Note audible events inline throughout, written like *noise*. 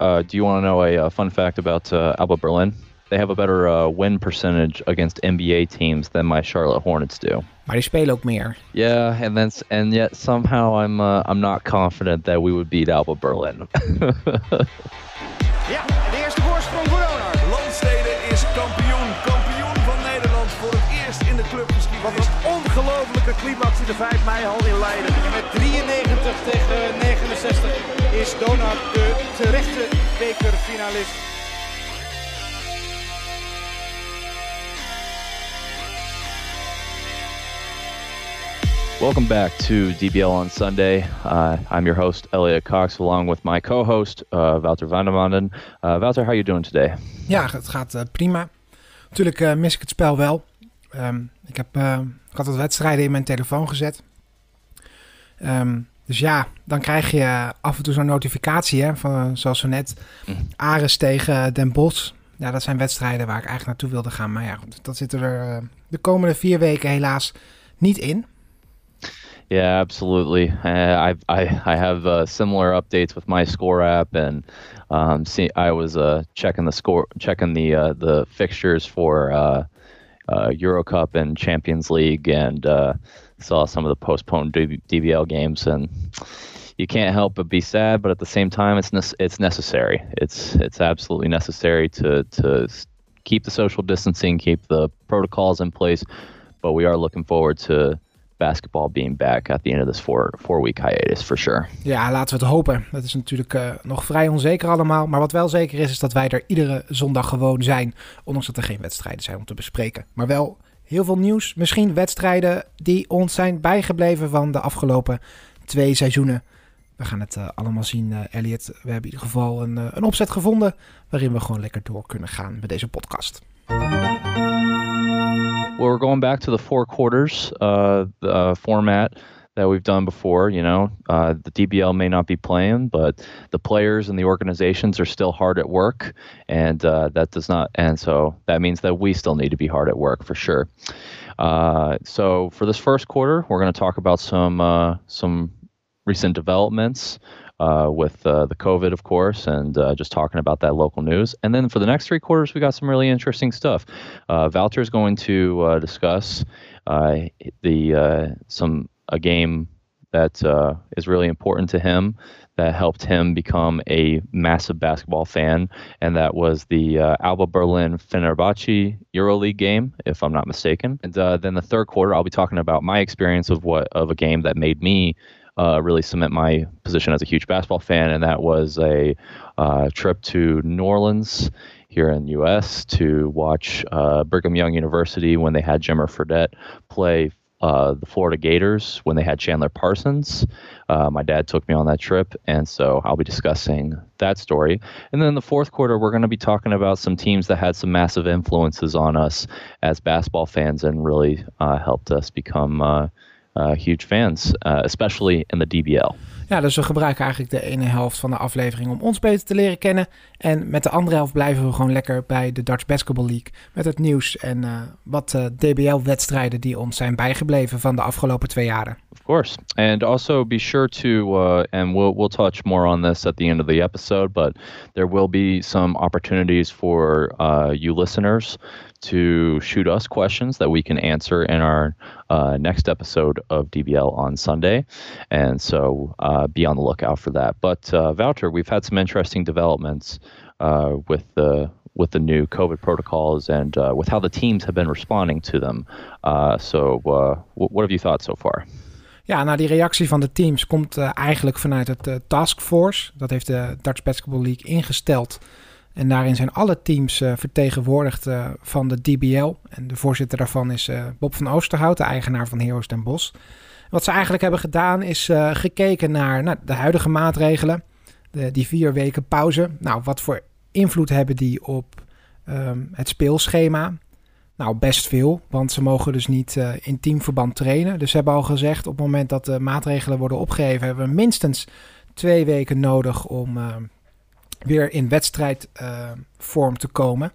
Uh, do you want to know a, uh, fun fact about uh, Alba Berlin? They have a better uh, win percentage against NBA teams than my Charlotte Hornets do. Maar die spelen ook meer. Yeah, and then and yet somehow I'm uh, I'm not confident that we would beat Alba Berlin. *laughs* Ja, de eerste voorsprong voor Donar. Landstede is kampioen. Kampioen van Nederland voor het eerst in de Wat clubgeschiedenis. een ongelofelijke climax in de 5 mei hal in Leiden. En met 93 tegen 69 is Donar de terechte bekerfinalist. Welcome back to DBL on Sunday. Uh, I'm your host Elliot Cox, along with my co-host uh, Wouter van der Manden. Uh, Wouter, how are you doing today? Ja, het gaat eh, prima. Natuurlijk eh, mis ik het spel wel. Ehm, ik, heb, eh, ik had wat wedstrijden in mijn telefoon gezet. Ehm, dus ja, dan krijg je af en toe zo'n notificatie, hè, van, eh, zoals zo net. Mhm. Ares tegen Den Bosch. Ja, dat zijn wedstrijden waar ik eigenlijk naartoe wilde gaan. Maar ja, dat zit er eh, de komende vier weken helaas niet in. Yeah, absolutely. Uh, I I I have uh, similar updates with my score app, and um, see, I was uh, checking the score, checking the uh, the fixtures for uh, uh, Euro Cup and Champions League, and uh, saw some of the postponed DB- DBL games, and you can't help but be sad. But at the same time, it's nece- it's necessary. It's it's absolutely necessary to to keep the social distancing, keep the protocols in place. But we are looking forward to basketball being back at the end of this four four week hiatus for sure. Ja, laten we het hopen. Dat is natuurlijk eh, nog vrij onzeker allemaal. Maar wat wel zeker is, is dat wij er iedere zondag gewoon zijn. Ondanks dat er geen wedstrijden zijn om te bespreken. Maar wel heel veel nieuws. Misschien wedstrijden die ons zijn bijgebleven van de afgelopen twee seizoenen. We gaan het eh, allemaal zien, eh, Elliot. We hebben in ieder geval een, eh, een opzet gevonden waarin we gewoon lekker door kunnen gaan met deze podcast. We're going back to the four quarters uh, the, uh, format that we've done before. You know, uh, the DBL may not be playing, but the players and the organizations are still hard at work, and uh, that does not. And so that means that we still need to be hard at work for sure. Uh, so for this first quarter, we're going to talk about some uh, some recent developments uh, with uh, the COVID, of course, and uh, just talking about that local news. And then for the next three quarters, we got some really interesting stuff. Uh, Valter is going to uh, discuss uh, the uh, some a game that is really important to him that helped him become a massive basketball fan, and that was the uh, Alba Berlin Fenerbahce EuroLeague game, if I'm not mistaken. And uh, then the third quarter, I'll be talking about my experience of what of a game that made me uh, really cement my position as a huge basketball fan, and that was a uh, trip to New Orleans here in the U.S. to watch uh, Brigham Young University when they had Jimmer Fredette play uh, the Florida Gators when they had Chandler Parsons. Uh, my dad took me on that trip, and so I'll be discussing that story. And then the fourth quarter, we're going to be talking about some teams that had some massive influences on us as basketball fans and really uh, helped us become uh, huge fans, uh, especially in the DBL. Ja, dus we gebruiken eigenlijk de ene helft van de aflevering om ons beter te leren kennen. En met de andere helft blijven we gewoon lekker bij de Dutch Basketball League. Met het nieuws en eh, wat eh, DBL-wedstrijden die ons zijn bijgebleven van de afgelopen twee jaren. Of course, and also be sure to, uh, and we'll we'll touch more on this at the end of the episode, but there will be some opportunities for uh, you listeners to shoot us questions that we can answer in our uh, next episode of DBL on Sunday, and so uh, be on the lookout for that. But uh, Voucher, we've had some interesting developments uh, with the with the new COVID protocols and uh, with how the teams have been responding to them. Uh, so, wh- what have you thought so far? Ja, nou die reactie van de teams komt eigenlijk vanuit het Taskforce. Dat heeft de Dutch Basketball League ingesteld. En daarin zijn alle teams eh, vertegenwoordigd eh, van de DBL. En de voorzitter daarvan is eh, Bob van Oosterhout, de eigenaar van Heroes Den Bosch. Wat ze eigenlijk hebben gedaan is gekeken naar nou, de huidige maatregelen. De, die vier weken pauze. Nou, wat voor invloed hebben die op ehm, het speelschema? Nou, best veel, want ze mogen dus niet in teamverband trainen. Dus ze hebben al gezegd, op het moment dat de maatregelen worden opgeheven, hebben we minstens twee weken nodig om eh, weer in wedstrijdvorm te komen.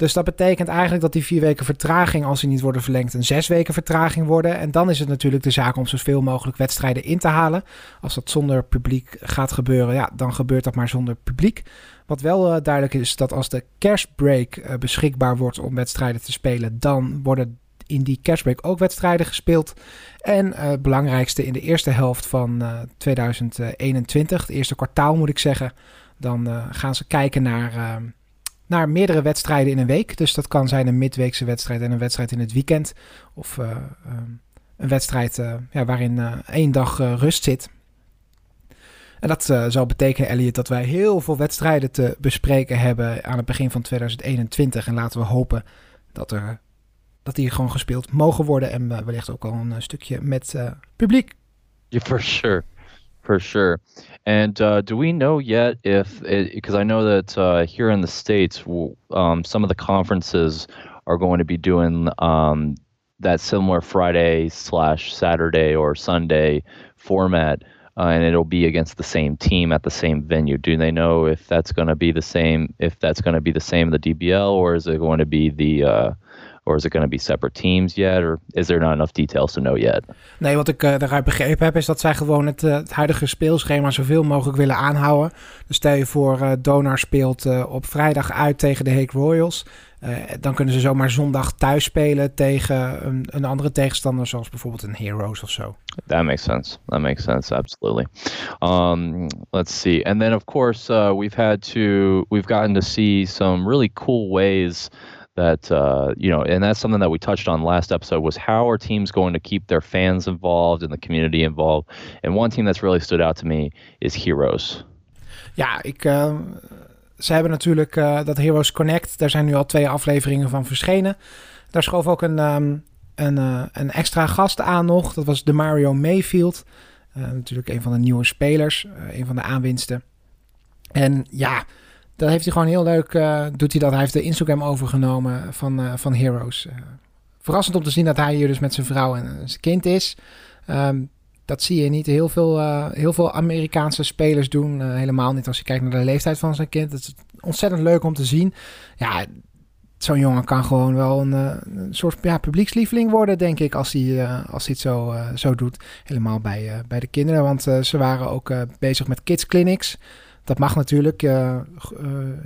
Dus dat betekent eigenlijk dat die vier weken vertraging, als die niet worden verlengd, een zes weken vertraging worden. En dan is het natuurlijk de zaak om zoveel mogelijk wedstrijden in te halen. Als dat zonder publiek gaat gebeuren, ja, dan gebeurt dat maar zonder publiek. Wat wel uh, duidelijk is, dat als de kerstbreak uh, beschikbaar wordt om wedstrijden te spelen, dan worden in die kerstbreak ook wedstrijden gespeeld. En het belangrijkste in de eerste helft van 2021, het eerste kwartaal moet ik zeggen, dan gaan ze kijken naar ehm, naar meerdere wedstrijden in een week. Dus dat kan zijn een midweekse wedstrijd en een wedstrijd in het weekend. Of uh, een wedstrijd ja, waarin één dag rust zit. En dat zal betekenen, Elliot, dat wij heel veel wedstrijden te bespreken hebben aan het begin van 2021. En laten we hopen dat, er, dat die gewoon gespeeld mogen worden. En wellicht ook al een stukje met publiek. Yeah, for sure. For sure. And uh, do we know yet if, because I know that uh, here in the States, um, some of the conferences are going to be doing um, that similar Friday slash Saturday or Sunday format, uh, and it'll be against the same team at the same venue. Do they know if that's going to be the same, if that's going to be the same in the DBL, or is it going to be the uh, Or is it going to be separate teams yet? Or is there not enough details to know yet? Nee, wat ik uh, daaruit begrepen heb, is dat zij gewoon het, uh, het, huidige speelschema zoveel mogelijk willen aanhouden. Dus stel je voor, uh, Donar speelt op vrijdag uit tegen de Hague Royals. dan kunnen ze zomaar zondag thuis spelen tegen een, een, andere tegenstander, zoals bijvoorbeeld een Heroes of zo. That makes sense. That makes sense. Absolutely. Um, let's see. And then, of course, uh, we've had to, we've gotten to see some really cool ways that uh, you know, and that's something that we touched on last episode was how are teams going to keep their fans involved and the community involved? And one team that's really stood out to me is Heroes. Ja, ik. Uh, ze hebben natuurlijk uh, dat Heroes Connect. Daar zijn nu al twee afleveringen van verschenen. Daar schoof ook een, um, een, uh, een extra gast aan nog. Dat was de Mario Mayfield. Uh, natuurlijk een van de nieuwe spelers. een van de aanwinsten. En ja, dat heeft hij gewoon heel leuk, uh, doet hij dat. Hij heeft de Instagram overgenomen van, uh, van Heroes. Uh, verrassend om te zien dat hij hier dus met zijn vrouw en zijn kind is. Um, dat zie je niet heel veel, heel veel Amerikaanse spelers doen. helemaal niet als je kijkt naar de leeftijd van zijn kind. Het is ontzettend leuk om te zien. Ja, zo'n jongen kan gewoon wel een, een, soort ja, publiekslieveling worden, denk ik, als hij, als hij het zo, zo doet. Helemaal bij, bij de kinderen, want ze waren ook bezig met kids clinics. Dat mag natuurlijk. Uh,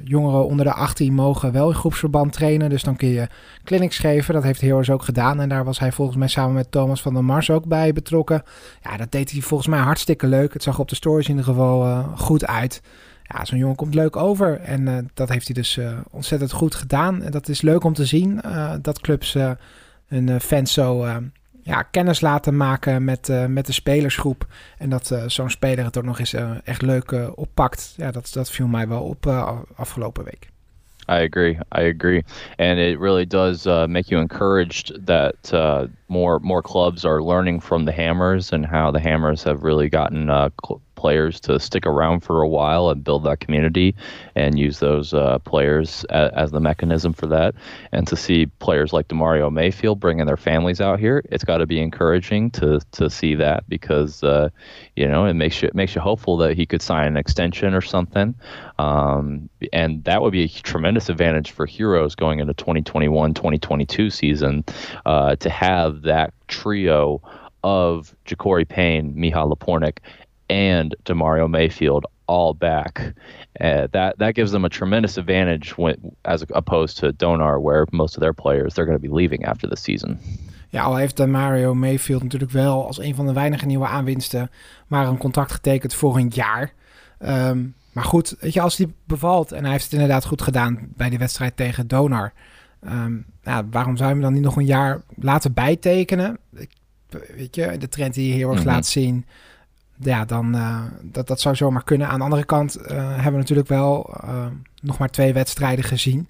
jongeren onder de 18 mogen wel in groepsverband trainen. Dus dan kun je clinics geven. Dat heeft Heroes ook gedaan. En daar was hij volgens mij samen met Thomas van der Mars ook bij betrokken. Ja, dat deed hij volgens mij hartstikke leuk. Het zag op de stories in ieder geval uh, goed uit. Ja, zo'n jongen komt leuk over. En uh, dat heeft hij dus ontzettend goed gedaan. En dat is leuk om te zien. dat clubs hun fans zo ja, kennis laten maken met, uh, met de spelersgroep. En dat uh, zo'n speler het ook nog eens uh, echt leuk oppakt. Ja, dat, dat viel mij wel op afgelopen week. I agree. I agree, and it really does uh, make you encouraged that uh, more more clubs are learning from the Hammers and how the Hammers have really gotten uh, players to stick around for a while and build that community and use those uh, players as, as, the mechanism for that. And to see players like Demario Mayfield bringing their families out here, it's got to be encouraging to to see that because uh, you know it makes you it makes you hopeful that he could sign an extension or something. Um, and that would be a tremendous advantage for Heroes going into 2021-2022 season uh, to have that trio of Ja'Cory Payne, Mihal Lapornik, and Demario Mayfield all back. Uh, that that gives them a tremendous advantage when, as opposed to Donar, where most of their players they're going to be leaving after the season. Ja, al heeft Mario Mayfield natuurlijk wel als een van de weinige nieuwe aanwinsten maar een contract getekend voor een jaar. Um, maar goed, weet je, als hij bevalt en hij heeft het inderdaad goed gedaan bij die wedstrijd tegen Donar. Um, ja, waarom zou je hem dan niet nog een jaar laten bijtekenen? weet je, de trend die je heel erg mm -hmm. laat zien ja, dan uh, dat, dat zou zomaar kunnen. Aan de andere kant uh, hebben we natuurlijk wel uh, nog maar twee wedstrijden gezien.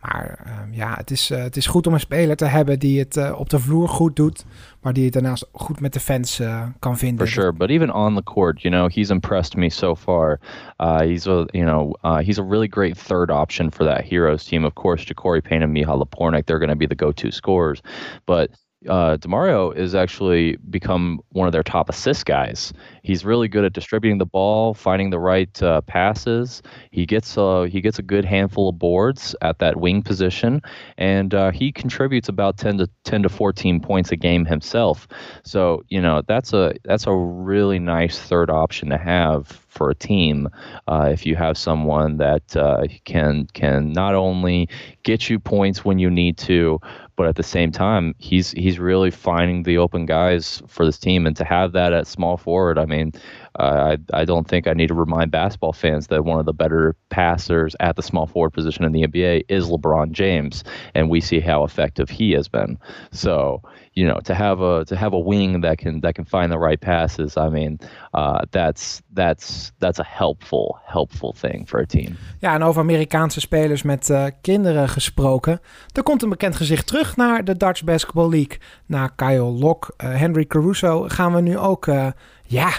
Maar ja, het is, het is goed om een speler te hebben die het op de vloer goed doet, maar die het daarnaast goed met de fans kan vinden. For sure, but even on the court, you know, he's impressed me so far. Uh, he's a, you know, uh, he's a really great third option for that Heroes team. Of course, Ja'Cory Payne and Mihal Lapornik, they're going to be the go-to scorers, but uh, Demario is actually become one of their top assist guys. He's really good at distributing the ball, finding the right uh, passes. He gets uh, he gets a good handful of boards at that wing position, and uh, he contributes about ten to ten to fourteen points a game himself. So you know that's a that's a really nice third option to have for a team uh, if you have someone that uh, can can not only get you points when you need to, but at the same time, he's he's really finding the open guys for this team, and to have that at small forward, I mean, uh, I I don't think I need to remind basketball fans that one of the better passers at the small forward position in the NBA is LeBron James, and we see how effective he has been. So you know, to have a to have a wing that can that can find the right passes, I mean, uh, that's that's that's a helpful helpful thing for a team. Ja, en over Amerikaanse spelers met uh, kinderen gesproken, er komt een bekend gezicht terug naar de Dutch Basketball League. Na Kyle Lok, uh, Henry Caruso gaan we nu ook, uh, ja,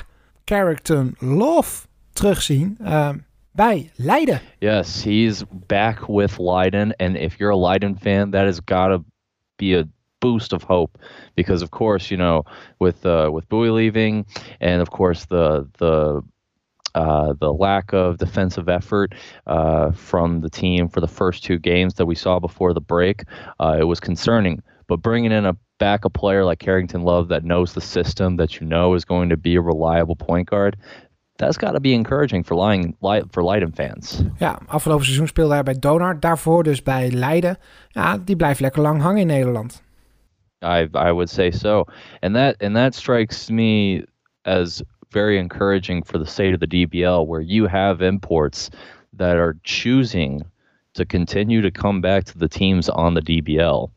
Carrington Love terugzien. bij Leiden. Yes, he's back with Leiden. And if you're a Leiden fan, that has got to be a boost of hope because of course you know with uh, with Bowie leaving and of course the the uh, the lack of defensive effort uh, from the team for the first two games that we saw before the break, uh, it was concerning. But bringing in a backup player like Carrington Love that knows the system, that you know is going to be a reliable point guard, that's got to be encouraging for, Leiden, for Leiden fans. Ja, afgelopen seizoen speelde hij bij Donar, daarvoor dus bij Leiden. Ja, die blijft lekker lang hangen in Nederland. I I would say so, and that and that strikes me as very encouraging for the state of the DBL, where you have imports that are choosing to continue to come back to the teams on the DBL.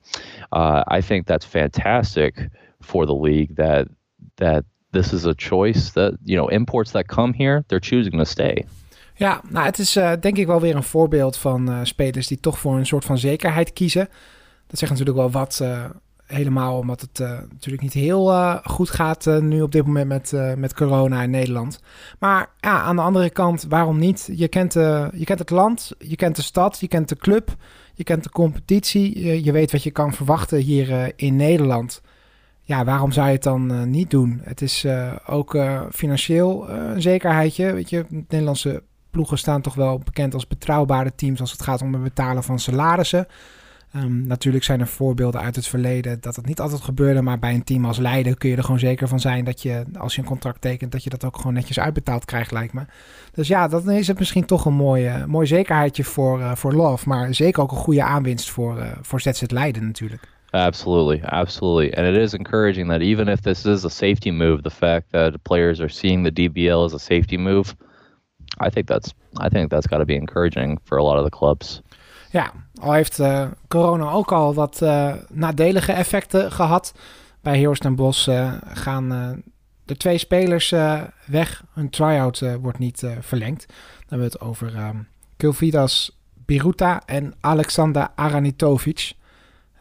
Uh, I think that's fantastic for the league that that this is a choice that you know imports that come here they're choosing to stay. Ja, nou het is uh, denk ik wel weer een voorbeeld van uh, spelers die toch voor een soort van zekerheid kiezen. Dat zegt natuurlijk wel wat uh, helemaal omdat het uh, natuurlijk niet heel uh, goed gaat uh, nu op dit moment met, met corona in Nederland. Maar ja, aan de andere kant, waarom niet? Je kent, je kent het land, je kent de stad, je kent de club, je kent de competitie. Je, je weet wat je kan verwachten hier in Nederland. Ja, waarom zou je het dan niet doen? Het is ook financieel een zekerheidje. Weet je, Nederlandse ploegen staan toch wel bekend als betrouwbare teams als het gaat om het betalen van salarissen. Um, natuurlijk zijn er voorbeelden uit het verleden dat het niet altijd gebeurde, maar bij een team als Leiden kun je er gewoon zeker van zijn dat je, als je een contract tekent, dat je dat ook gewoon netjes uitbetaald krijgt, lijkt me. Dus ja, dan is het misschien toch een mooie, mooi zekerheidje voor, uh, voor Love, maar zeker ook een goede aanwinst voor, uh, voor ZZ Leiden natuurlijk. Absolutely, absolutely. And it is encouraging that even if this is a safety move, the fact that players are seeing the DBL as a safety move, I think that's I think that's got to be encouraging for a lot of the clubs. Ja, al heeft uh, corona ook al wat uh, nadelige effecten gehad. Bij Heroes Den Bosch uh, gaan de twee spelers weg. Hun try-out wordt niet verlengd. Dan hebben we het over um, Kilvidas Biruta en Alexander Aranitovic.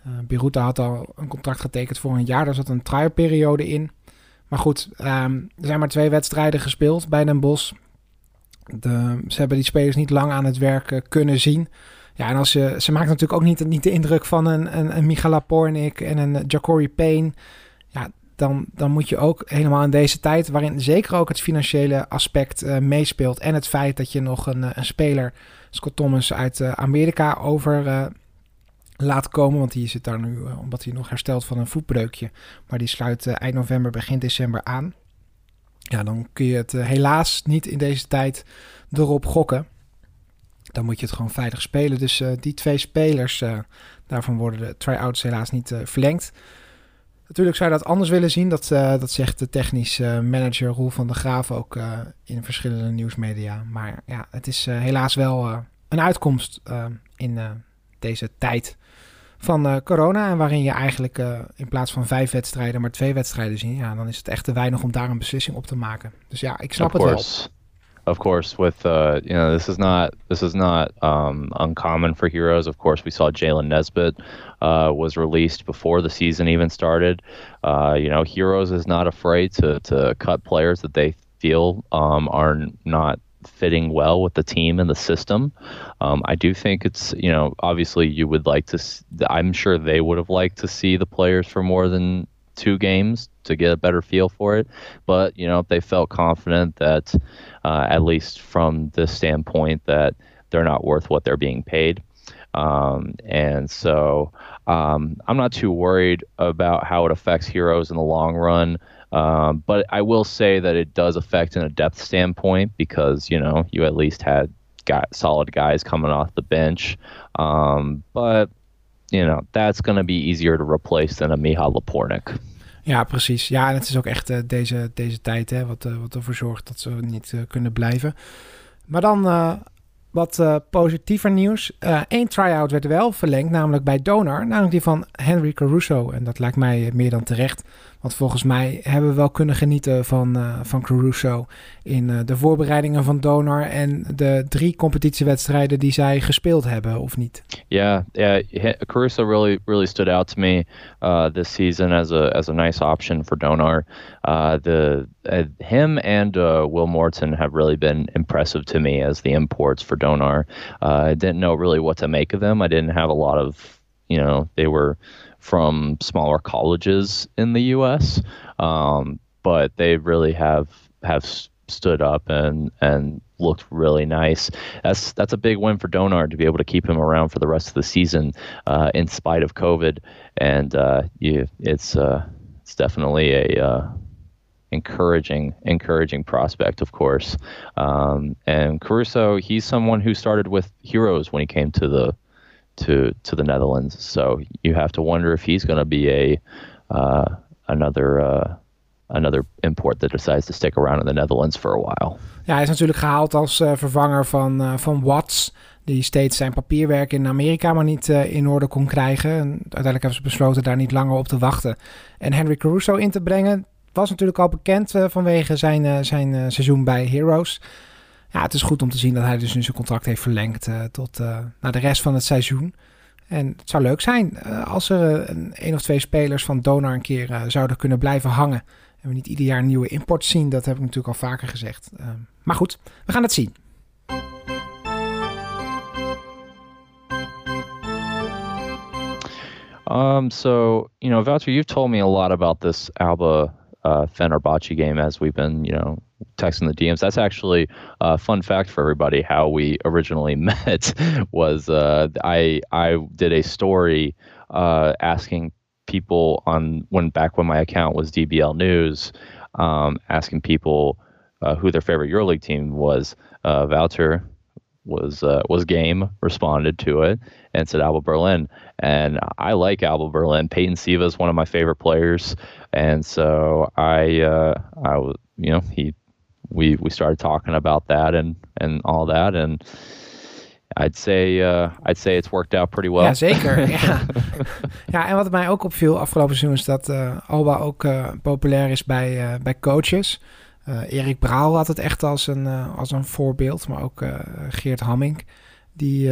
Biruta had al een contract getekend voor een jaar. Daar zat een try periode in. Maar goed, um, er zijn maar twee wedstrijden gespeeld bij Den Bosch. De, ze hebben die spelers niet lang aan het werk kunnen zien. Ja, en als je, ze maakt natuurlijk ook niet, niet de indruk van een, een, een Michala Pornik en een Jacory Payne. Ja, dan, dan moet je ook helemaal in deze tijd, waarin zeker ook het financiële aspect uh, meespeelt. En het feit dat je nog een, eh, een speler, Scott Thomas, uit uh, Amerika over laat komen. Want die zit daar nu, omdat hij nog herstelt van een voetbreukje. Maar die sluit eind november, begin december aan. Ja, dan kun je het helaas niet in deze tijd erop gokken dan moet je het gewoon veilig spelen. Dus uh, die twee spelers, uh, daarvan worden de try-outs helaas niet uh, verlengd. Natuurlijk zou je dat anders willen zien. Dat, dat zegt de technisch manager Roel van der Graaf ook in verschillende nieuwsmedia. Maar ja, het is helaas wel een uitkomst in deze tijd van corona. En waarin je eigenlijk in plaats van vijf wedstrijden maar twee wedstrijden ziet. Ja, dan is het echt te weinig om daar een beslissing op te maken. Dus ja, ik snap het wel. Of course, with uh, you know, this is not this is not um, uncommon for heroes. Of course, we saw Jalen Nesbitt uh, was released before the season even started. Uh, you know, heroes is not afraid to to cut players that they feel um, are not fitting well with the team and the system. Um, I do think it's you know obviously you would like to. I'm sure they would have liked to see the players for more than two games to get a better feel for it. But you know they felt confident that uh, at least from this standpoint that they're not worth what they're being paid. Um, and so um, I'm not too worried about how it affects heroes in the long run. Um, but I will say that it does affect in a depth standpoint because you know you at least had got solid guys coming off the bench. Um, but you know that's going to be easier to replace than a Miha Lapornik. Ja, precies. Ja, en het is ook echt uh, deze, deze tijd hè, wat, uh, wat ervoor zorgt dat ze niet uh, kunnen blijven. Maar dan wat positiever nieuws. Eén try-out werd wel verlengd, namelijk bij Donor. Namelijk die van Henry Caruso. En dat lijkt mij meer dan terecht. Want volgens mij hebben we wel kunnen genieten van, uh, van Caruso in uh, de voorbereidingen van Donor en de drie competitiewedstrijden die zij gespeeld hebben, of niet? Yeah, yeah. Caruso really, really stood out to me uh, this season as a as a nice option for Donor. Uh, the uh, him and Will Morton have really been impressive to me as the imports for Donor. I didn't know really what to make of them. I didn't have a lot of, you know, they were from smaller colleges in the U.S. Um, but they really have have stood up and and looked really nice. That's that's a big win for Donard to be able to keep him around for the rest of the season, uh, in spite of COVID. And uh, you, it's uh, it's definitely a uh, encouraging encouraging prospect, of course. Um, and Caruso, he's someone who started with Heroes when he came to the to to the Netherlands. So you have to wonder if he's going to be a uh, another uh, another import that decides to stick around in the Netherlands for a while. Ja, hij is natuurlijk gehaald als uh, vervanger van, uh, van Watts, die steeds zijn papierwerk in Amerika maar niet uh, in orde kon krijgen. En uiteindelijk hebben ze besloten daar niet langer op te wachten. En Henry Caruso in te brengen was natuurlijk al bekend vanwege zijn, zijn seizoen bij Heroes ja, het is goed om te zien dat hij dus nu zijn contract heeft verlengd uh, tot uh, naar de rest van het seizoen. En het zou leuk zijn uh, als er een, een of twee spelers van Donar een keer zouden kunnen blijven hangen. En we niet ieder jaar nieuwe import zien. Dat heb ik natuurlijk al vaker gezegd. maar goed, we gaan het zien. Um, so, you know, you've told me a lot about this Alba uh, Fenerbahce game as we've been, you know, texting the DMs. That's actually a fun fact for everybody. How we originally *laughs* met was uh, I I did a story uh, asking people on when back when my account was DBL News, um, asking people uh, who their favorite EuroLeague team was. Uh, was uh, was game responded to it and said Alba Berlin and I like Alba Berlin Peyton Siva is one of my favorite players and so I uh, I you know he we we started talking about that and and all that and I'd say, uh, I'd say it's worked out pretty well. Ja, zeker. *laughs* ja. ja, en wat mij ook opviel afgelopen seizoen is dat uh, Alba ook uh, populair is bij, uh, bij coaches. Erik Braal had het echt als een, als een voorbeeld, maar ook Geert Hamming. Die,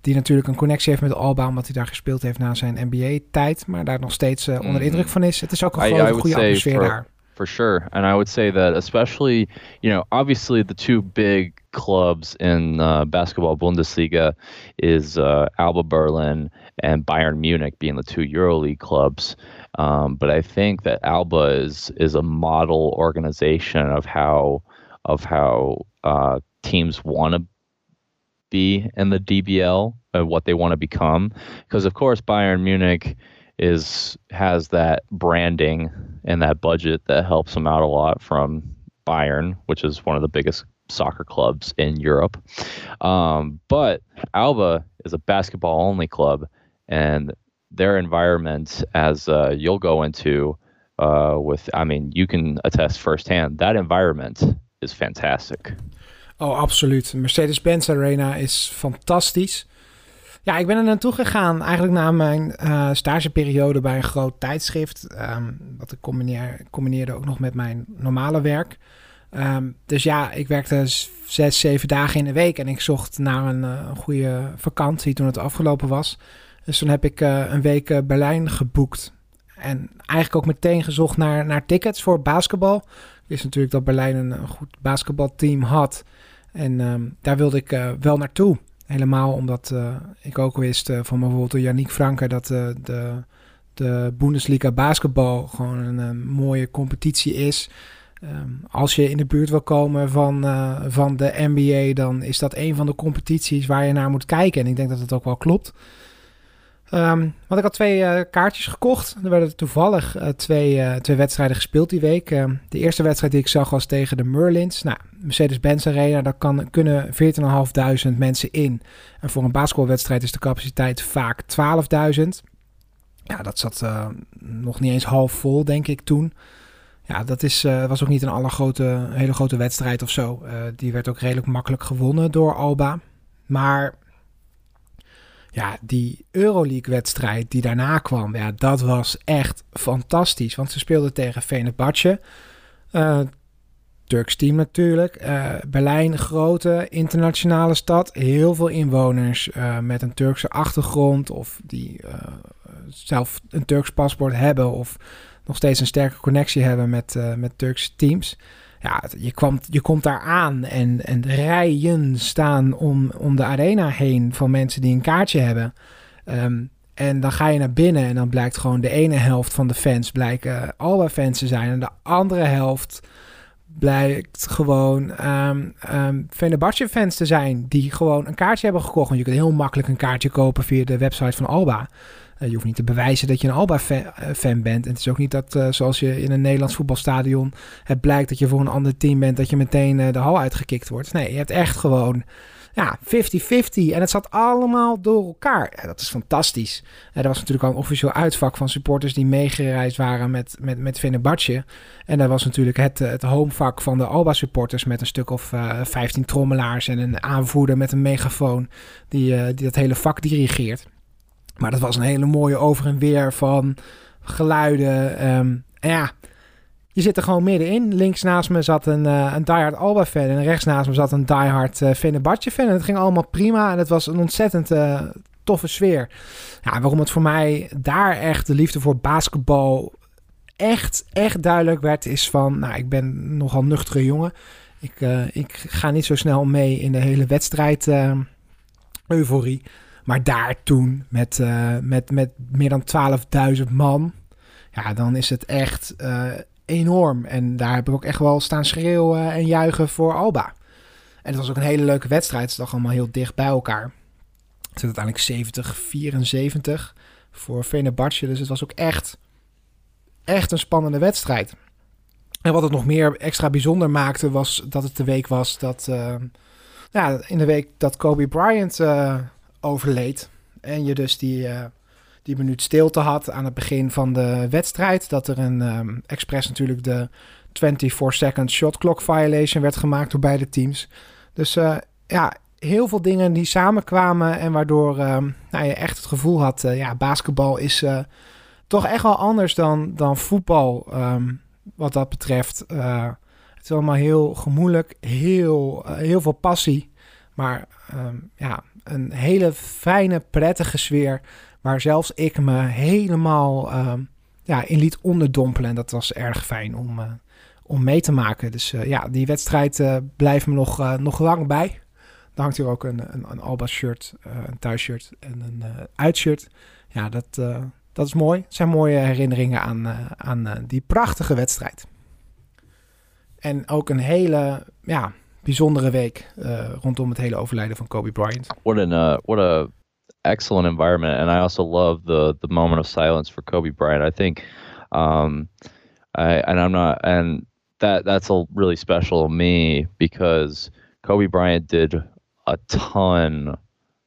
die natuurlijk een connectie heeft met Alba, omdat hij daar gespeeld heeft na zijn NBA-tijd. Maar daar nog steeds onder de mm. indruk van is. Het is ook een grote, goede atmosfeer for, daar. for sure. And I would say that especially, you know, obviously the two big clubs in uh, basketball Bundesliga is uh, Alba Berlin and Bayern Munich being the two EuroLeague clubs. Um, but I think that Alba is is a model organization of how of how uh, teams want to be in the DBL and what they want to become. Because of course Bayern Munich is has that branding and that budget that helps them out a lot from Bayern, which is one of the biggest soccer clubs in Europe. Um, but Alba is a basketball only club, and their environment, as uh, you'll go into uh, with, I mean, you can attest firsthand that environment is fantastic. Oh, absoluut. Mercedes-Benz Arena is fantastisch. Ja, ik ben er naartoe gegaan eigenlijk na mijn uh, stageperiode bij een groot tijdschrift. Um, wat ik combineer, combineerde ook nog met mijn normale werk. Um, dus ja, ik werkte zes, zeven dagen in de week en ik zocht naar een, uh, goede vakantie toen het afgelopen was. Dus toen heb ik uh, een week Berlijn geboekt. En eigenlijk ook meteen gezocht naar, naar tickets voor basketbal. Wist natuurlijk dat Berlijn een, goed basketbalteam had. En ehm, daar wilde ik uh, wel naartoe. Helemaal omdat ik ook wist van bijvoorbeeld Yannick Franke dat de, de Bundesliga basketbal gewoon een, mooie competitie is. Um, als je in de buurt wil komen van, van de NBA, dan is dat een van de competities waar je naar moet kijken. En ik denk dat het ook wel klopt. Um, want ik had twee uh, kaartjes gekocht. Er werden toevallig uh, twee, uh, twee wedstrijden gespeeld die week. Ehm, de eerste wedstrijd die ik zag was tegen de Merlins. Nou, Mercedes-Benz Arena, daar kan, kunnen 14.500 mensen in. En voor een basketbalwedstrijd is de capaciteit vaak 12.000. Ja, dat zat nog niet eens half vol, denk ik, toen. Ja, dat is, was ook niet een allergrote, hele grote wedstrijd of zo. die werd ook redelijk makkelijk gewonnen door Alba. Maar ja, die Euroleague-wedstrijd die daarna kwam, ja, dat was echt fantastisch. Want ze speelden tegen Fenerbahce. Uh, Turks team natuurlijk. Uh, Berlijn, grote internationale stad. Heel veel inwoners uh, met een Turkse achtergrond. Of die zelf een Turks paspoort hebben. Of nog steeds een sterke connectie hebben met, met Turkse teams ja, je, kwam, je komt daar aan en, en rijen staan om, om de arena heen van mensen die een kaartje hebben. Ehm, en dan ga je naar binnen en dan blijkt gewoon de ene helft van de fans blijken Alba-fans te zijn. En de andere helft blijkt gewoon um, um, fans te zijn die gewoon een kaartje hebben gekocht. Want je kunt heel makkelijk een kaartje kopen via de website van Alba. Eh, je hoeft niet te bewijzen dat je een Alba-fan eh, bent. En het is ook niet dat, uh, zoals je in een Nederlands voetbalstadion het blijkt dat je voor een ander team bent, dat je meteen de hal uitgekikt wordt. Nee, je hebt echt gewoon ja, 50-50. En het zat allemaal door elkaar. Dat is fantastisch. En er was natuurlijk al een officieel uitvak van supporters die meegereisd waren met, met, met Fenerbahce. En daar was natuurlijk het, het homevak van de Alba supporters met een stuk of uh, 15 trommelaars en een aanvoerder met een megafoon die, die dat hele vak dirigeert. Maar dat was een hele mooie over en weer van geluiden. En ja, je zit er gewoon middenin. Links naast me zat een, uh, een diehard Alba-fan. En rechts naast me zat een diehard uh, Fenerbahce-fan. En het ging allemaal prima. En het was een ontzettend uh, toffe sfeer. Ja, waarom het voor mij daar echt de liefde voor basketbal echt, echt duidelijk werd... is van, nou, ik ben nogal nuchtere jongen. Ik, ik ga niet zo snel mee in de hele wedstrijd euforie. Maar daar toen met, uh, met, met meer dan 12.000 man, ja, dan is het echt uh, enorm. En daar heb ik ook echt wel staan schreeuwen en juichen voor Alba. En het was ook een hele leuke wedstrijd. Het lag allemaal heel dicht bij elkaar. Het uiteindelijk 70-74 voor Fenerbahce. Dus het was ook echt, echt een spannende wedstrijd. En wat het nog meer extra bijzonder maakte, was dat het de week was dat... Uh, ja, in de week dat Kobe Bryant overleed. En je dus die, uh, die minuut stilte had aan het begin van de wedstrijd. Dat er een um, expres natuurlijk de 24-second shot clock violation werd gemaakt door beide teams. Dus uh, ja, heel veel dingen die samenkwamen en waardoor um, nou, je echt het gevoel had... Uh, ja, basketbal is toch echt wel anders dan, dan voetbal um, wat dat betreft. het is allemaal heel gemoedelijk, heel, heel veel passie. Maar ja, een hele fijne, prettige sfeer. Waar zelfs ik me helemaal uh, ja, in liet onderdompelen. En dat was erg fijn om, uh, om mee te maken. Dus uh, ja, die wedstrijd uh, blijft me nog, nog lang bij. Dan hangt hier ook een, een, een Alba shirt, een thuisshirt en een uitshirt. Ja, dat, dat is mooi. Het zijn mooie herinneringen aan, aan die prachtige wedstrijd. En ook een hele, ja, bijzondere week uh, rondom het hele overlijden van Kobe Bryant. What an uh, what a excellent environment, and I also love the the moment of silence for Kobe Bryant. I think, um, I and I'm not, and that that's a really special me because Kobe Bryant did a ton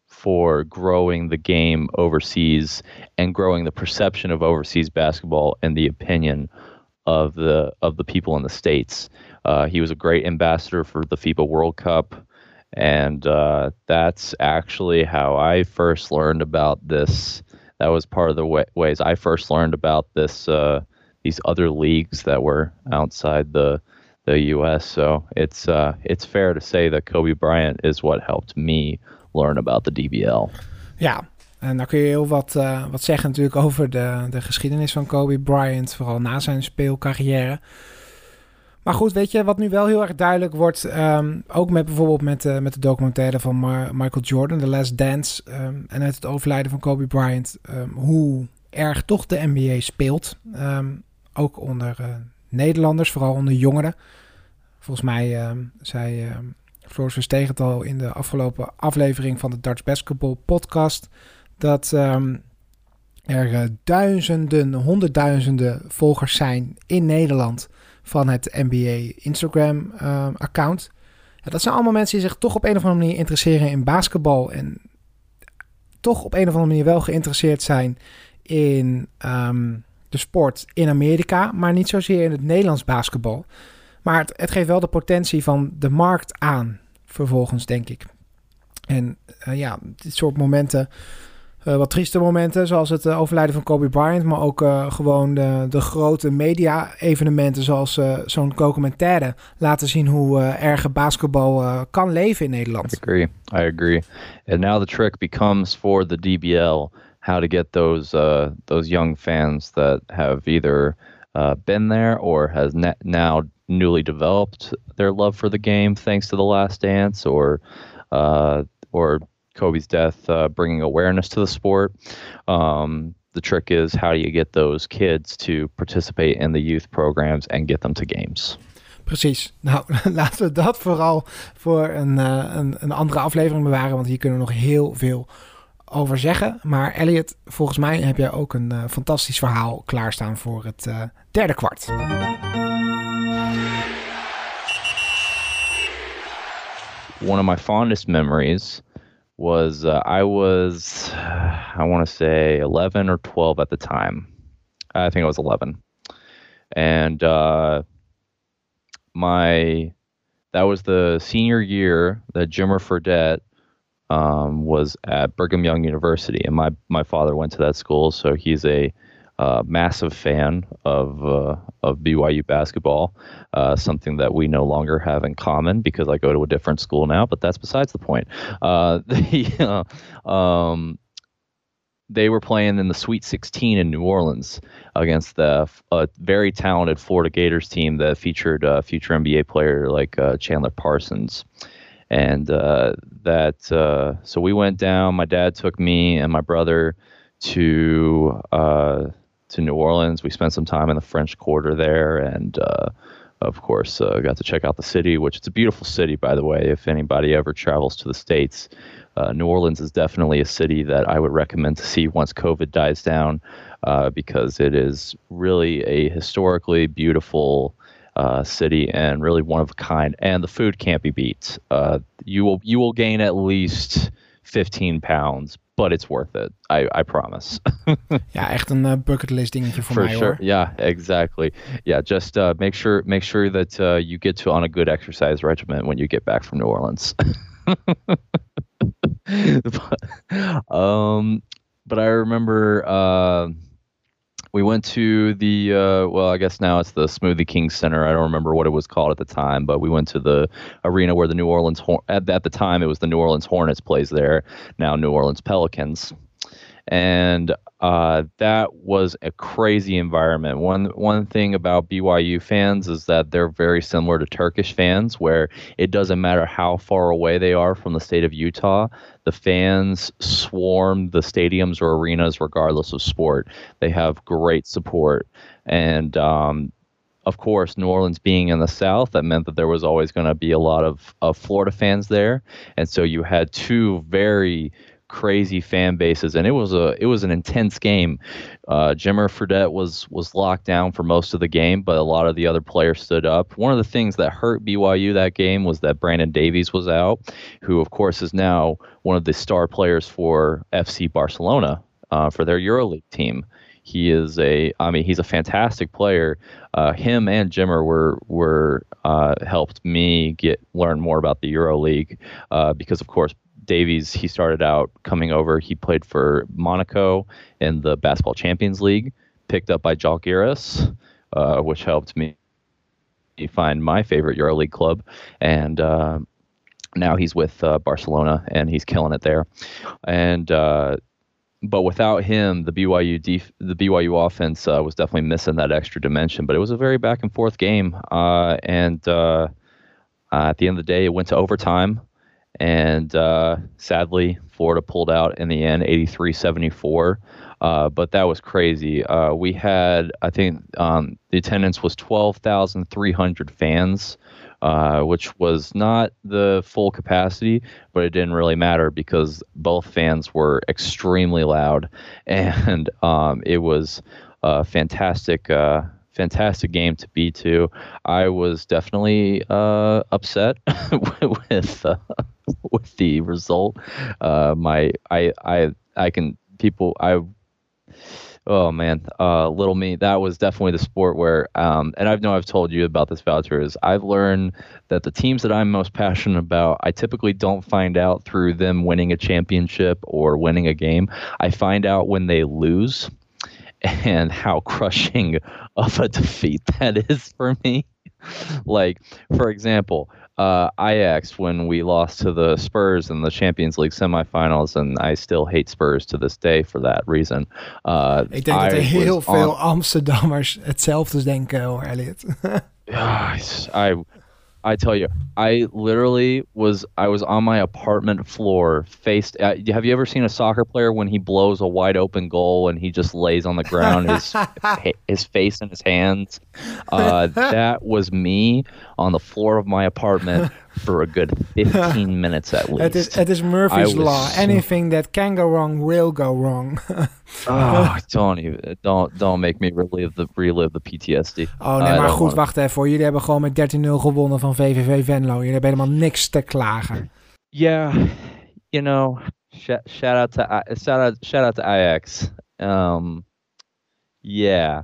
for growing the game overseas and growing the perception of overseas basketball and the opinion of the of the people in the states. Uh, he was a great ambassador for the FIBA World Cup, and uh, that's actually how I first learned about this. That was part of the way, ways I first learned about this. Uh, these other leagues that were outside the the U.S. So it's uh, it's fair to say that Kobe Bryant is what helped me learn about the DBL. Ja, en dan kun je heel wat, uh, wat zeggen natuurlijk over de, de geschiedenis van Kobe Bryant, vooral na zijn speelcarrière. Maar goed, weet je, wat nu wel heel erg duidelijk wordt, ehm, ook met bijvoorbeeld met, uh, met de documentaire van Michael Jordan, The Last Dance, ehm, en uit het overlijden van Kobe Bryant, ehm, hoe erg toch de NBA speelt. ook onder uh, Nederlanders, vooral onder jongeren. Volgens mij zei Floris Versteeg het al in de afgelopen aflevering van de Dutch Basketball podcast, dat er uh, duizenden, honderdduizenden volgers zijn in Nederland van het NBA Instagram uh, account. Dat zijn allemaal mensen die zich toch op een of andere manier interesseren in basketbal en toch op een of andere manier wel geïnteresseerd zijn in ehm, de sport in Amerika, maar niet zozeer in het Nederlands basketbal. Maar het, het geeft wel de potentie van de markt aan, vervolgens, denk ik. En uh, ja, dit soort momenten uh, wat trieste momenten, zoals het uh, overlijden van Kobe Bryant, maar ook uh, gewoon de, de, grote media-evenementen, zoals zo'n documentaire, laten zien hoe erge basketbal kan leven in Nederland. I agree. I agree. And now the trick becomes for the DBL how to get those uh, those young fans that have either uh, been there or has now newly developed their love for the game thanks to the Last Dance or uh, Kobe's death, uh, bringing awareness to the sport. Um, the trick is how do you get those kids to participate in the youth programs and get them to games? Precies. *laughs* Nou, *laughs* laten we dat vooral voor een, uh, een, een, andere aflevering bewaren, want hier kunnen we nog heel veel over zeggen. Maar Elliot, volgens mij heb jij ook een uh, fantastisch verhaal klaarstaan voor het uh, derde kwart. One of my fondest memories was uh, I was *sighs* I want to say 11 or 12 at the time. I think I was 11, and uh, my that was the senior year that Jimmer Fredette um, was at Brigham Young University, and my my father went to that school, so he's a uh, massive fan of uh, of BYU basketball, uh, something that we no longer have in common because I go to a different school now. But that's besides the point. Uh, *laughs* the, um, they were playing in the Sweet 16 in New Orleans against the a very talented Florida Gators team that featured a future NBA player like uh, Chandler Parsons. And uh, that, so we went down. My dad took me and my brother to to New Orleans. We spent some time in the French Quarter there, and uh, of course, uh, got to check out the city, which it's a beautiful city, by the way. If anybody ever travels to the states, uh, New Orleans is definitely a city that I would recommend to see once COVID dies down, uh, because it is really a historically beautiful. Uh, city and really one of a kind, and the food can't be beat. Uh, you will you will gain at least 15 pounds but it's worth it. I, I promise. *laughs* ja, echt een uh, bucket list dingetje voor For mij sure. hoor. Yeah, exactly. Yeah, just uh, make sure make sure that uh, you get to on a good exercise regimen when you get back from New Orleans. *laughs* um, but I remember uh, we went to the uh, well, I guess now it's the Smoothie King Center. I don't remember what it was called at the time, but we went to the arena where the New Orleans at, at the time it was the New Orleans Hornets plays there. Now New Orleans Pelicans and uh, that was a crazy environment. One one thing about BYU fans is that they're very similar to Turkish fans, where it doesn't matter how far away they are from the state of Utah, the fans swarm the stadiums or arenas regardless of sport. They have great support, and um, of course, New Orleans being in the South, that meant that there was always going to be a lot of, of Florida fans there, and so you had two very crazy fan bases, and it was a it was an intense game. Uh, Jimmer Fredette was was locked down for most of the game, but a lot of the other players stood up. One of the things that hurt BYU that game was that Brandon Davies was out, who of course is now one of the star players for FC Barcelona uh, for their EuroLeague team. He is a, I mean, he's a fantastic player. Uh, him and Jimmer were were uh, helped me get learn more about the EuroLeague uh, because, of course, Davies, he started out coming over. He played for Monaco in the Basketball Champions League, picked up by Jalgiris, uh, which helped me find my favorite EuroLeague club. And uh, now he's with uh, Barcelona and he's killing it there. And uh, but without him, the BYU def- the BYU offense uh, was definitely missing that extra dimension. But it was a very back and forth game, uh, and at the end of the day, it went to overtime, and uh, sadly, Florida pulled out in the end, 83-74. Uh, but that was crazy. Uh, we had, I think, um, the attendance was 12,300 fans uh, which was not the full capacity, but it didn't really matter because both fans were extremely loud, *laughs* and um, it was a fantastic. Fantastic game to be to. I was definitely uh, upset *laughs* with uh, *laughs* with the result. Uh, my I I I can people I oh man, uh, little me. That was definitely the sport where, um, and I know I've told you about this voucher. Is I've learned that the teams that I'm most passionate about, I typically don't find out through them winning a championship or winning a game. I find out when they lose, *laughs* and how crushing of a *laughs* defeat that is for me. like, for example, uh, Ajax when we lost to the Spurs in the Champions League semifinals, and I still hate Spurs to this day for that reason. Uh, Ik denk dat er heel veel Amsterdammers *laughs* hetzelfde denken hoor, Elliot. I I tell you, I literally was I was on my apartment floor, faced. Uh, have you ever seen a soccer player when he blows a wide open goal and he just lays on the ground, his *laughs* his face in his hands? Uh, *laughs* that was me on the floor of my apartment for a good 15 *laughs* minutes at least. It is, it is Murphy's Law. So... Anything that can go wrong will go wrong. oh, *laughs* don't even, don't, don't make me relive the, relive the PTSD. Oh nee, maar goed, wacht even. Jullie hebben gewoon met 13-0 gewonnen van VVV Venlo. Jullie hebben helemaal niks te klagen. Yeah, you know, shout, shout out to shout out shout out to IX. Um, yeah.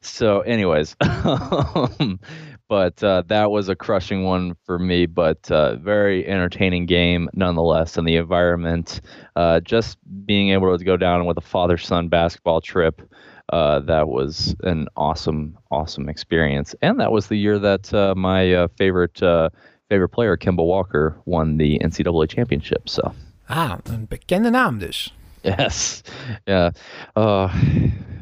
So, anyways, *laughs* um, but uh, that was a crushing one for me. But uh, very entertaining game nonetheless, and the environment, uh, just being able to go down with a father-son basketball trip. Uh, that was an awesome, awesome experience, and that was the year that uh, my uh, favorite favorite player, Kimball Walker, won the NCAA championship. So ah, een bekende naam dus. *laughs* Yes, yeah. *sighs*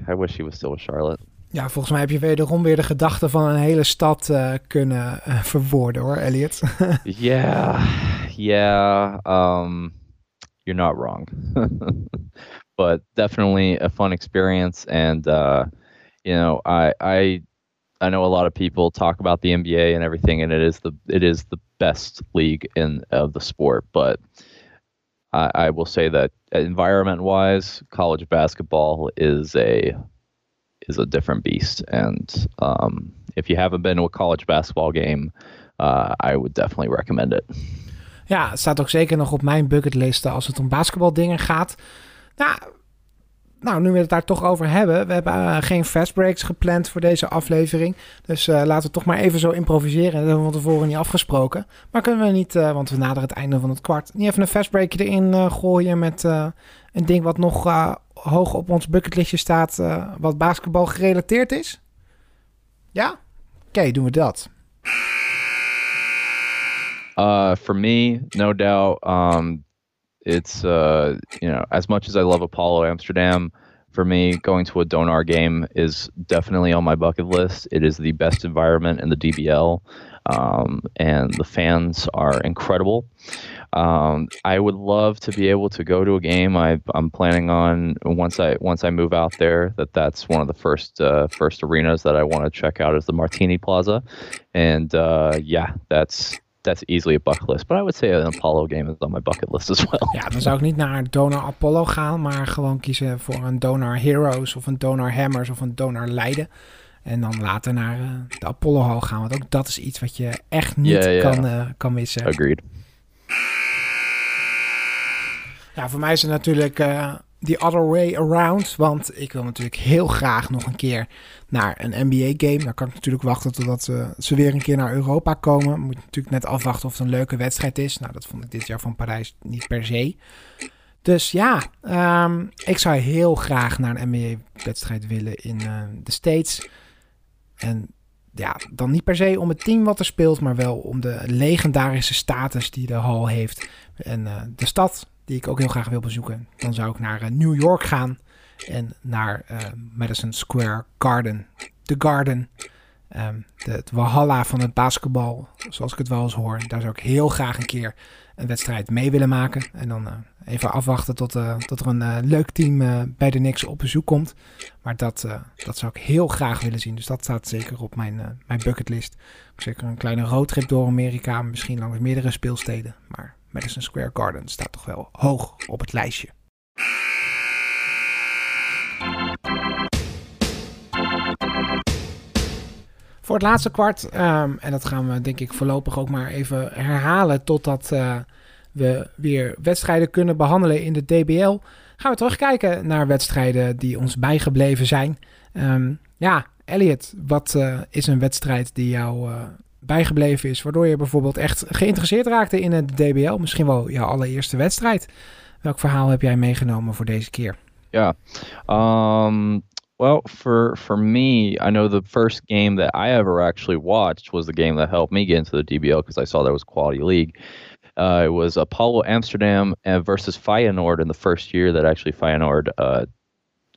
I wish he was still with Charlotte. Ja, volgens mij heb je wederom weer de gedachten van een hele stad uh, kunnen uh, verwoorden hoor, Elliot. *laughs* yeah, yeah. Um, you're not wrong. *laughs* but definitely a fun experience, and uh, you know, I I I know a lot of people talk about the NBA and everything, and it is the it is the best league in of the sport, but. I, I will say that environment-wise, college basketball is a is a different beast. And um, if you haven't been to a college basketball game, uh, I would definitely recommend it. Ja, het staat ook zeker nog op mijn bucketlist als het om basketbaldingen gaat. Nou, nou, nu we het daar toch over hebben. We hebben uh, geen fast breaks gepland voor deze aflevering. Dus uh, laten we toch maar even zo improviseren. Dat hebben we van tevoren niet afgesproken. Maar kunnen we niet, uh, want we naderen het einde van het kwart, niet even een fast breakje erin gooien met een ding wat nog hoog op ons bucketlistje staat uh, wat basketbal gerelateerd is? Ja? Oké, okay, doen we dat. Uh, for me, no doubt, um, it's uh, you know, as much as I love Apollo Amsterdam, for me, going to a Donar game is definitely on my bucket list. It is the best environment in the DBL, um, and the fans are incredible. Um, I would love to be able to go to a game. I, am planning on once I once I move out there that that's one of the first uh, first arenas that I want to check out is the Martini Plaza, and uh, yeah, that's that's easily a bucket list. But I would say an Apollo game is on my bucket list as well. Ja, dan zou ik niet naar Donar Apollo gaan, maar gewoon kiezen voor een Donar Heroes of een Donar Hammers of een Donar Leiden. En dan later naar uh, de Apollo Hall gaan. Want ook dat is iets wat je echt niet yeah, yeah. Kan, uh, kan missen. Agreed. Ja, voor mij is het natuurlijk uh, the other way around. Want ik wil natuurlijk heel graag nog een keer naar een NBA-game. Dan kan ik natuurlijk wachten totdat ze, ze weer een keer naar Europa komen. Moet natuurlijk net afwachten of het een leuke wedstrijd is. Nou, dat vond ik dit jaar van Parijs niet per se. Dus ja, um, ik zou heel graag naar een NBA-wedstrijd willen in uh, de States. En ja, dan niet per se om het team wat er speelt, maar wel om de legendarische status die de hal heeft. En uh, de stad die ik ook heel graag wil bezoeken, dan zou ik naar New York gaan en naar Madison Square Garden. The Garden. Um, de, het Walhalla van het basketbal, zoals ik het wel eens hoor. Daar zou ik heel graag een keer een wedstrijd mee willen maken. En dan uh, even afwachten tot, uh, tot er een uh, leuk team bij de Knicks op bezoek komt. Maar dat, dat zou ik heel graag willen zien. Dus dat staat zeker op mijn, mijn bucketlist. Zeker een kleine roadtrip door Amerika. Misschien langs meerdere speelsteden. Maar Madison Square Garden staat toch wel hoog op het lijstje. Voor het laatste kwart, um, en dat gaan we denk ik voorlopig ook maar even herhalen totdat uh, we weer wedstrijden kunnen behandelen in de DBL, gaan we terugkijken naar wedstrijden die ons bijgebleven zijn. Um, ja, Elliot, wat uh, is een wedstrijd die jou uh, bijgebleven is, waardoor je bijvoorbeeld echt geïnteresseerd raakte in de DBL? Misschien wel jouw allereerste wedstrijd. Welk verhaal heb jij meegenomen voor deze keer? Ja, um, Well, for for me, I know the first game that I ever actually watched was the game that helped me get into the DBL because I saw there was quality league. Uh, it was Apollo Amsterdam uh, versus Feyenoord in the first year that actually Feyenoord uh,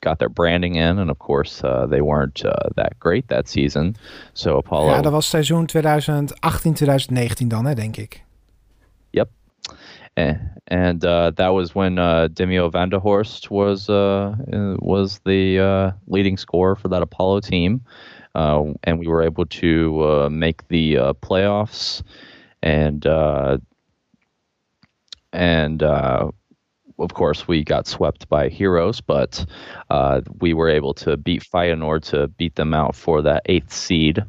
got their branding in, and of course uh, they weren't uh, that great that season. So Apollo. Ja, dat was seizoen 2018-2019 dan, hè, denk ik. Eh, and uh, that was when uh, Demio Vanderhorst was uh, was the uh, leading scorer for that Apollo team, uh, and we were able to uh, make the playoffs, and and of course we got swept by Heroes, but we were able to beat Feyenoord to beat them out for that eighth seed,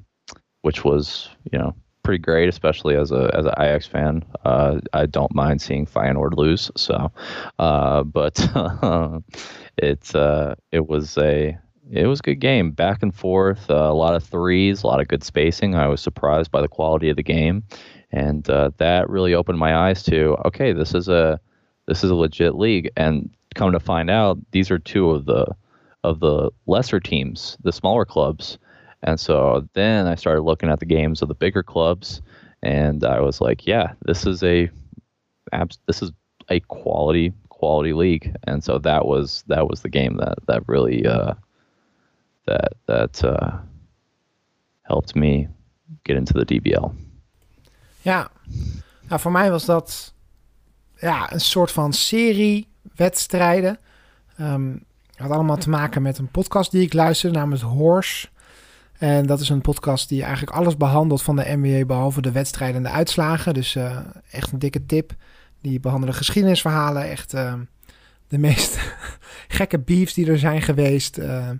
which was you know pretty great, especially as a as an Ajax fan. Uh, I don't mind seeing Feyenoord lose. So, uh, but *laughs* it's uh, it was a it was a good game, back and forth, uh, a lot of threes, a lot of good spacing. I was surprised by the quality of the game, and uh, that really opened my eyes to okay, this is a this is a legit league. And come to find out, these are two of the of the lesser teams, the smaller clubs and so then I started looking at the games of the bigger clubs, and I was like, yeah, this is a this is a quality quality league. And so that was that was the game that that really uh, that that uh, helped me get into the DBL. Ja, nou voor mij was dat ja, een soort van serie wedstrijden. Um, had allemaal te maken met een podcast die ik luisterde, namens Horse. En dat is een podcast die eigenlijk alles behandelt van de NBA, behalve de wedstrijden en de uitslagen. Dus uh, echt een dikke tip. Die behandelen geschiedenisverhalen, echt uh, de meest *laughs* gekke beefs die er zijn geweest. Uh,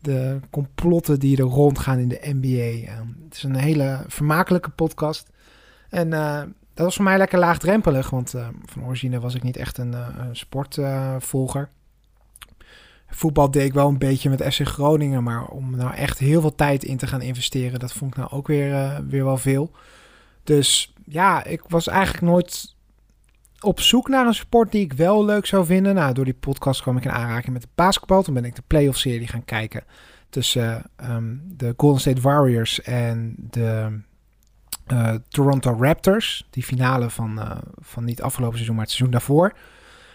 de complotten die er rondgaan in de NBA. het is een hele vermakelijke podcast. En dat was voor mij lekker laagdrempelig, want van origine was ik niet echt een sportvolger voetbal deed ik wel een beetje met FC Groningen. Maar om nou echt heel veel tijd in te gaan investeren, dat vond ik nou ook weer, uh, weer wel veel. Dus ja, ik was eigenlijk nooit op zoek naar een sport die ik wel leuk zou vinden. Nou, door die podcast kwam ik in aanraking met de basketbal. Toen ben ik de playoff serie gaan kijken tussen um, de Golden State Warriors en de uh, Toronto Raptors. Die finale van, van niet afgelopen seizoen, maar het seizoen daarvoor.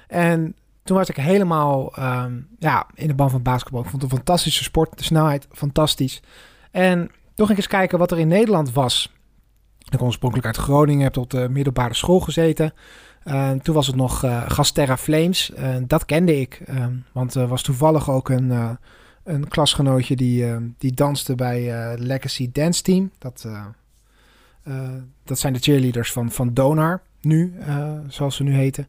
En toen was ik helemaal um, ja, in de band van basketbal. Ik vond het een fantastische sport. De snelheid, fantastisch. En toen ging ik eens kijken wat er in Nederland was. Ik kom oorspronkelijk uit Groningen, heb op de middelbare school gezeten. Toen was het nog uh, Gasterra Flames. Uh, dat kende ik, ehm, want er was toevallig ook een, eh, een klasgenootje die, ehm, die danste bij Legacy Dance Team. Dat, dat zijn de cheerleaders van, van Donar, nu, zoals ze nu heten.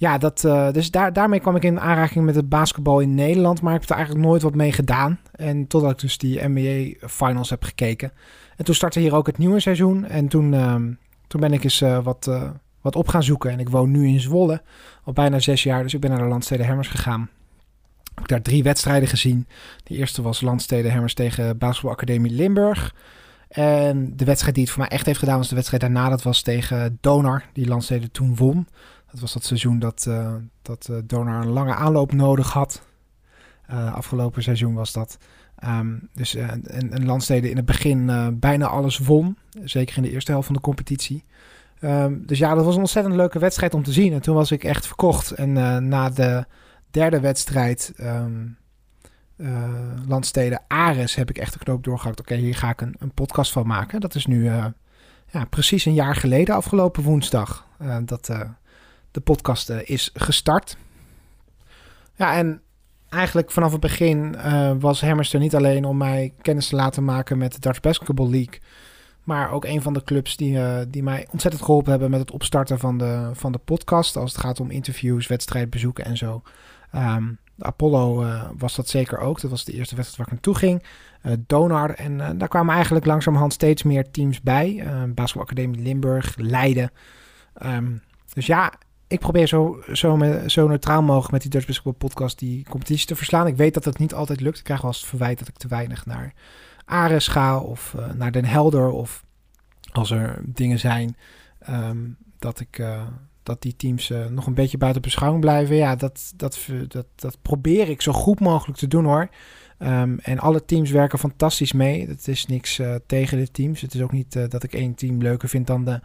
Ja, dat, uh, dus daar, daarmee kwam ik in aanraking met het basketbal in Nederland. Maar ik heb er eigenlijk nooit wat mee gedaan. En totdat ik dus die NBA Finals heb gekeken. En toen startte hier ook het nieuwe seizoen. En toen, uh, toen ben ik eens uh, wat, uh, wat op gaan zoeken. En ik woon nu in Zwolle. Al bijna zes jaar. Dus ik ben naar de Landstede Hemmers gegaan. Ik heb daar drie wedstrijden gezien. De eerste was Landstede Hemmers tegen Basketbalacademie Limburg. En de wedstrijd die het voor mij echt heeft gedaan was de wedstrijd daarna. Dat was tegen Donar, die Landstede toen won. Dat was dat seizoen dat, uh, dat uh, Donar een lange aanloop nodig had. Uh, afgelopen seizoen was dat. Um, dus een, een landstede in het begin bijna alles won. Zeker in de eerste helft van de competitie. Ehm, dus ja, dat was een ontzettend leuke wedstrijd om te zien. En toen was ik echt verkocht. En na de derde wedstrijd, um, uh, Landsteden Ares, heb ik echt de knoop doorgehakt. Oké, hier ga ik een, een, podcast van maken. Dat is nu ja, precies een jaar geleden, afgelopen woensdag, dat de podcast is gestart. Ja, en eigenlijk vanaf het begin was Hammerster niet alleen om mij kennis te laten maken met de Dutch Basketball League maar ook een van de clubs die, uh, die mij ontzettend geholpen hebben met het opstarten van de, van de podcast. Als het gaat om interviews, wedstrijdbezoeken en zo. Um, Apollo was dat zeker ook. Dat was de eerste wedstrijd waar ik naartoe ging. Donar. En daar kwamen eigenlijk langzamerhand steeds meer teams bij. Uh, Academie Limburg, Leiden. Um, dus ja, ik probeer zo, zo, zo neutraal mogelijk met die Dutch Basketball podcast die competitie te verslaan. Ik weet dat het niet altijd lukt. Ik krijg wel eens het verwijt dat ik te weinig naar Ares ga of uh, naar Den Helder. Of als er dingen zijn um, dat ik. Uh, dat die teams uh, nog een beetje buiten beschouwing blijven. Ja, dat, dat, dat, dat probeer ik zo goed mogelijk te doen hoor. Um, en alle teams werken fantastisch mee. Het is niks tegen de teams. Het is ook niet dat ik één team leuker vind dan de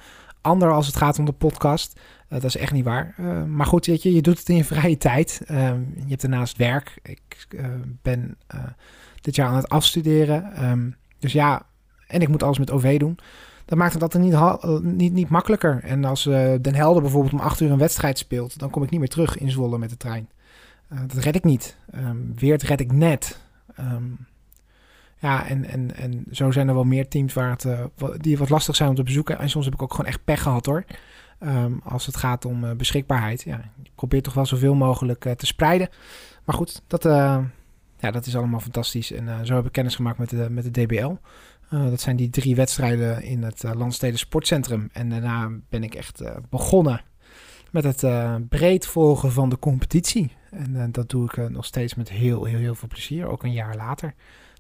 ander als het gaat om de podcast. dat is echt niet waar. maar goed, weet je, je doet het in je vrije tijd. Um, je hebt daarnaast werk. Ik ben dit jaar aan het afstuderen. Um, dus ja, en ik moet alles met OV doen. Dat maakt het altijd niet, niet, niet makkelijker. En als Den Helder bijvoorbeeld om acht uur een wedstrijd speelt, dan kom ik niet meer terug in Zwolle met de trein. Dat red ik niet. Um, Weert red ik net. Ja, en, en, en zo zijn er wel meer teams waar het, die wat lastig zijn om te bezoeken. En soms heb ik ook gewoon echt pech gehad hoor. Um, als het gaat om beschikbaarheid. Ja, ik probeer toch wel zoveel mogelijk te spreiden. Maar goed, dat, ja, dat is allemaal fantastisch. En zo heb ik kennis gemaakt met de, met de DBL. Dat zijn die drie wedstrijden in het Landsteden Sportcentrum. En daarna ben ik echt begonnen met het breed volgen van de competitie. En dat doe ik nog steeds met heel, heel, heel veel plezier. Ook een jaar later.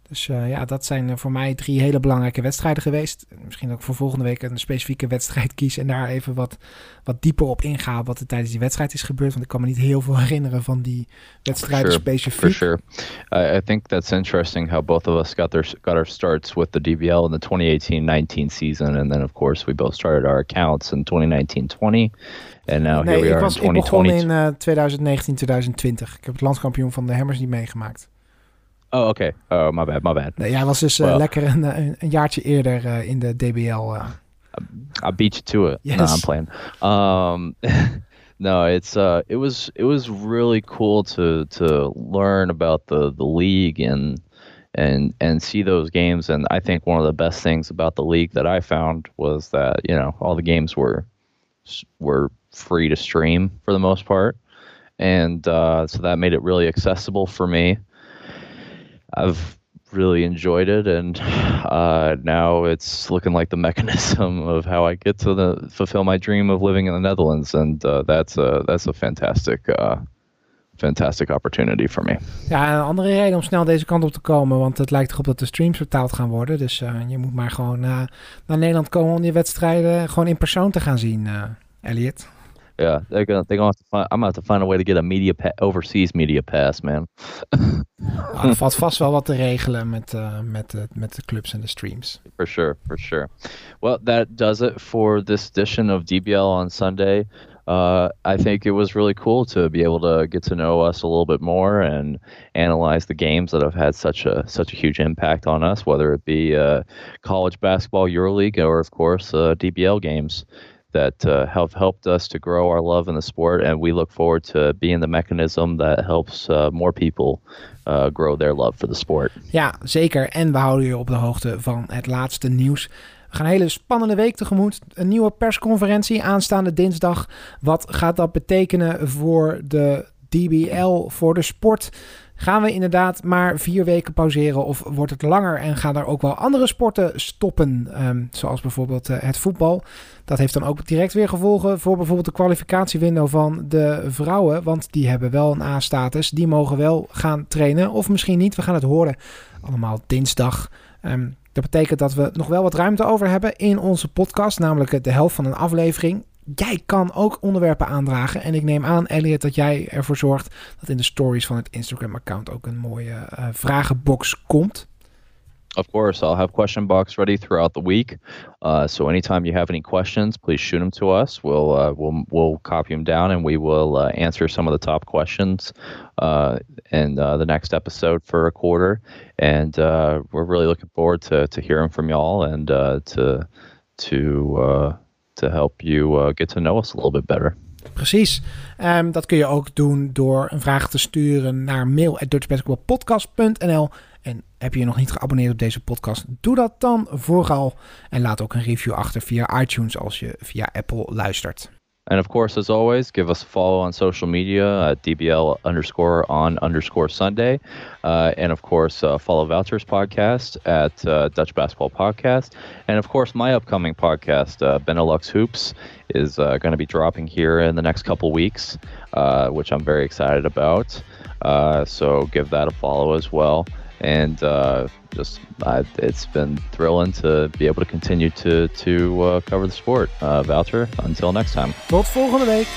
Dus uh, ja, dat zijn uh, voor mij drie hele belangrijke wedstrijden geweest. Misschien ook voor volgende week een specifieke *laughs* wedstrijd kiezen en daar even wat, wat dieper op ingaan wat er tijdens die wedstrijd is gebeurd. Want ik kan me niet heel veel *laughs* herinneren van die wedstrijden sure, specifiek. For sure. I, I think that's interesting how both of us got, their, got our starts with the DBL in the 2018-19 season. And then of course we both started our accounts in 2019-20. And now nee, here we ik are was, in 2020. Ik begon in uh, 2019-2020. Ik heb het landskampioen van de Hammers niet meegemaakt. Oh, oké. Oh, my bad, my bad. Nee, jij was dus uh, well, lekker een, een, een, jaartje eerder uh, in de DBL. Uh. I beat you to it. Yes. No, I'm playing. Um, *laughs* no, it's uh, it was it was really cool to to learn about the the league and and and see those games. And I think one of the best things about the league that I found was that you know all the games were were free to stream for the most part, and uh, so that made it really accessible for me. I've really enjoyed it, and uh, now it's looking like the mechanism *laughs* of how I get to the fulfill my dream of living in the Netherlands, and uh, that's a that's a fantastic. Uh, fantastic opportunity for me. Ja, een andere reden om snel deze kant op te komen, want het lijkt erop dat de streams betaald gaan worden. Dus uh, je moet maar gewoon uh, naar Nederland komen om die wedstrijden gewoon in persoon te gaan zien, uh, Elliot. Yeah, they're gonna they're gonna have to find. I'm gonna have to find a way to get a media pa- overseas media pass, man. ah, er valt vast wel wat te regelen met uh, met de met de clubs en de streams. For sure, for sure. Well, that does it for this edition of DBL on Sunday. Uh, I think it was really cool to be able to get to know us a little bit more and analyze the games that have had such a such a huge impact on us, whether it be uh, college basketball EuroLeague or, of course, uh, DBL games that uh, have helped us to grow our love in the sport, and we look forward to being the mechanism that helps uh, more people uh, grow their love for the sport. Ja, zeker. En we houden je op de hoogte van het laatste nieuws. We gaan een hele spannende week tegemoet. Een nieuwe persconferentie aanstaande dinsdag. Wat gaat dat betekenen voor de DBL, voor de sport? Gaan we inderdaad maar vier weken pauzeren of wordt het langer en gaan er ook wel andere sporten stoppen? Um, zoals bijvoorbeeld uh, het voetbal. Dat heeft dan ook direct weer gevolgen voor bijvoorbeeld de kwalificatiewindow van de vrouwen. Want die hebben wel een A-status. Die mogen wel gaan trainen of misschien niet. We gaan het horen allemaal dinsdag. Um, dat betekent dat we nog wel wat ruimte over hebben in onze podcast. Namelijk de helft van een aflevering jij kan ook onderwerpen aandragen. En ik neem aan, Elliot, dat jij ervoor zorgt dat in de stories van het Instagram-account ook een mooie uh, vragenbox komt. Of course, I'll have question box ready throughout the week. Uh, so anytime you have any questions, please shoot them to us. We'll uh, we'll we'll copy them down and we will uh, answer some of the top questions uh, in uh, the next episode for a quarter. And uh, we're really looking forward to to hearing from y'all and to to to help you get to know us a little bit better. Precies. Um, dat kun je ook doen door een vraag te sturen naar mail@dutchbasketballpodcast.nl en heb je je nog niet geabonneerd op deze podcast? Doe dat dan vooral. En laat ook een review achter via iTunes als je via Apple luistert. And of course, as always, give us a follow on social media at DBL underscore on underscore Sunday. Uh, and of course, uh, follow Vouchers podcast at uh, Dutch Basketball Podcast. And of course, my upcoming podcast, uh, Benelux Hoops, is uh, going to be dropping here in the next couple weeks, uh, which I'm very excited about. so give that a follow as well. And uh, just uh, it's been thrilling to be able to continue to to uh, cover the sport. Uh, Wouter, until next time. Tot volgende week.